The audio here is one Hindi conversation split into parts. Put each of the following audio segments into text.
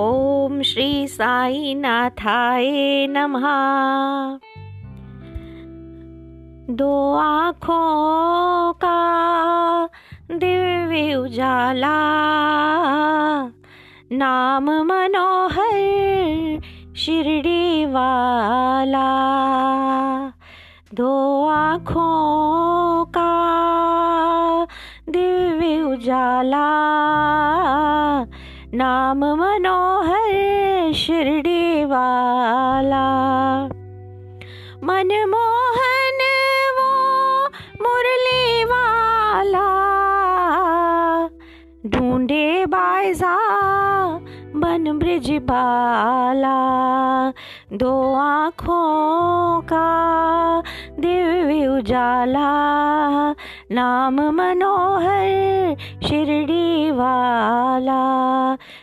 ओम श्री साई नाथाय नमः। दो आँखों का दिव्य उजाला, नाम मनोहर शिरडी वाला। दो आँखों का दिव्य उजाला नाम मनोहर शिरडी वाला मनमोहन वो मुरली वाला ढूंढे बायजा बन ब्रिज बाला। दो आँखों का दिव्य उजाला, नाम मनोहर शिरडी वाला,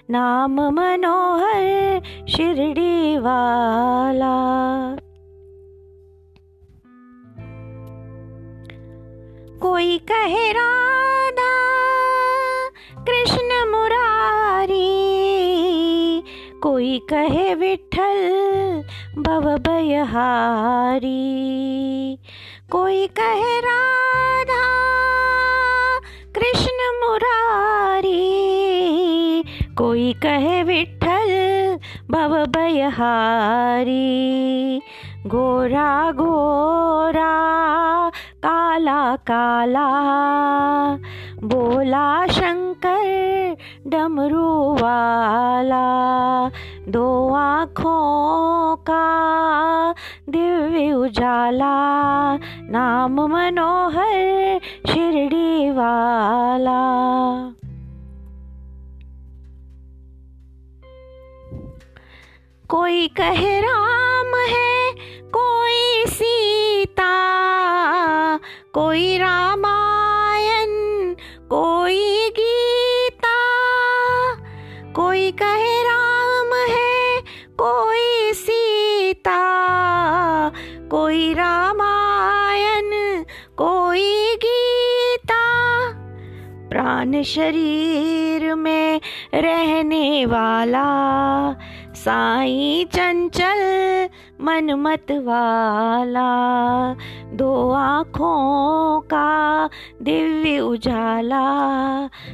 नाम मनोहर शिरडी वाला। कोई कहे राधा, कृष्ण मुरारी, कोई कहे विठल भव बयहारी कोई कहे राधा, कृष्ण मुरारी। कोई कहे विठल भव बयहारी गोरा गोरा, काला काला। बोला शंकर डमरू वाला। दो आँखों का दिव्य उजाला, नाम मनोहर शिरडी वाला। कोई कहे राम है, कोई सीता, कोई रामायण, कोई गीता, कोई कहे कोई रामायण, कोई गीता। प्राण शरीर में रहने वाला साई चंचल मन मत वाला। दो आँखों का दिव्य उजाला,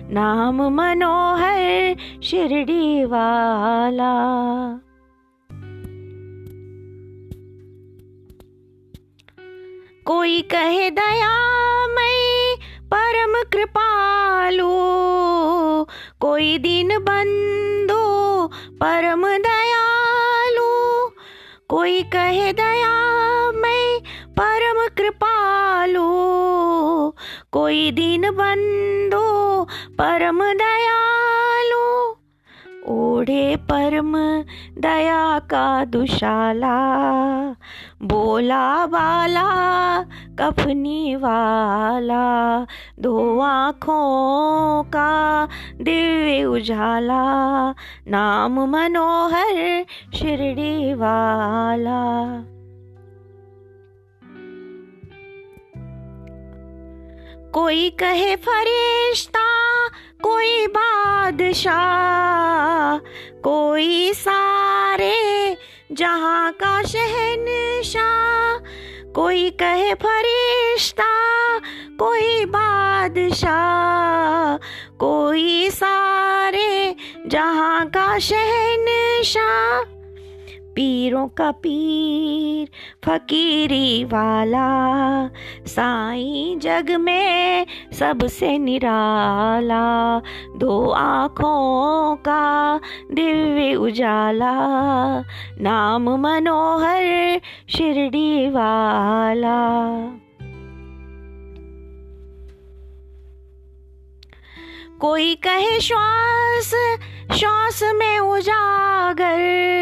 नाम मनोहर शिरडी वाला। कोई कहे दयामय परम कृपालु। कोई दिन बंधु परम दयालु। कोई कहे दयामय परम कृपालु। कोई दिन बंधु परम दयालु। ओढ़े परम दया का दुशाला। बोला बाला, कफनी वाला, दो आँखों का दिव्य उजाला, नाम मनोहर शिरडी वाला। कोई कहे फरिश्ता, कोई बादशाह कोई सारे जहाँ का शहनशाह कोई कहे फरिश्ता, कोई बादशाह। कोई सारे जहाँ का शहनशाह पीरों का पीर, फकीरी वाला। साईं जग में सबसे निराला, दो आँखों का दिव्य उजाला। नाम मनोहर शिरडी वाला। कोई कहे श्वास श्वास में उजागर।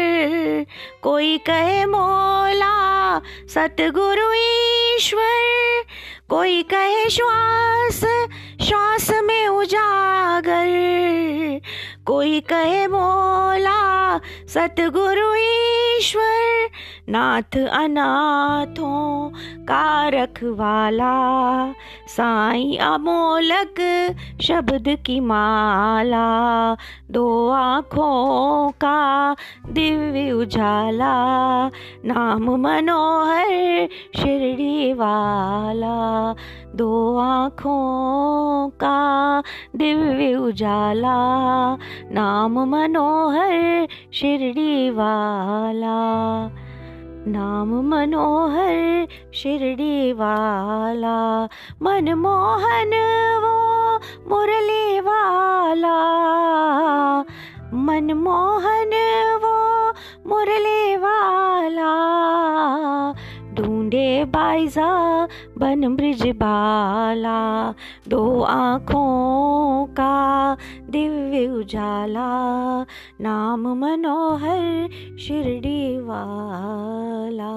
कोई कहे मोला, सतगुरु ईश्वर। कोई कहे श्वास श्वास में उजागर। कोई कहे मोला, सतगुरु ईश्वर। नाथ अनाथों का रखवाला। साई अमोलक शब्द की माला। दो आँखों का दिव्य उजाला। नाम मनोहर शिरडी वाला। दो आँखों का दिव्य उजाला। नाम मनोहर शिरडी वाला। नाम मनोहर शिरडी वाला मनमोहन वो मुरली वाला। मनमोहन वो मुरली वाला, ढूंढे बाइजा बन ब्रिज बाला। दो आँखों का दिव्य उजाला नाम मनोहर शिरडी वाला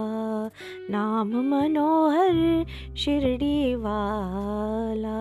नाम मनोहर शिरडी वाला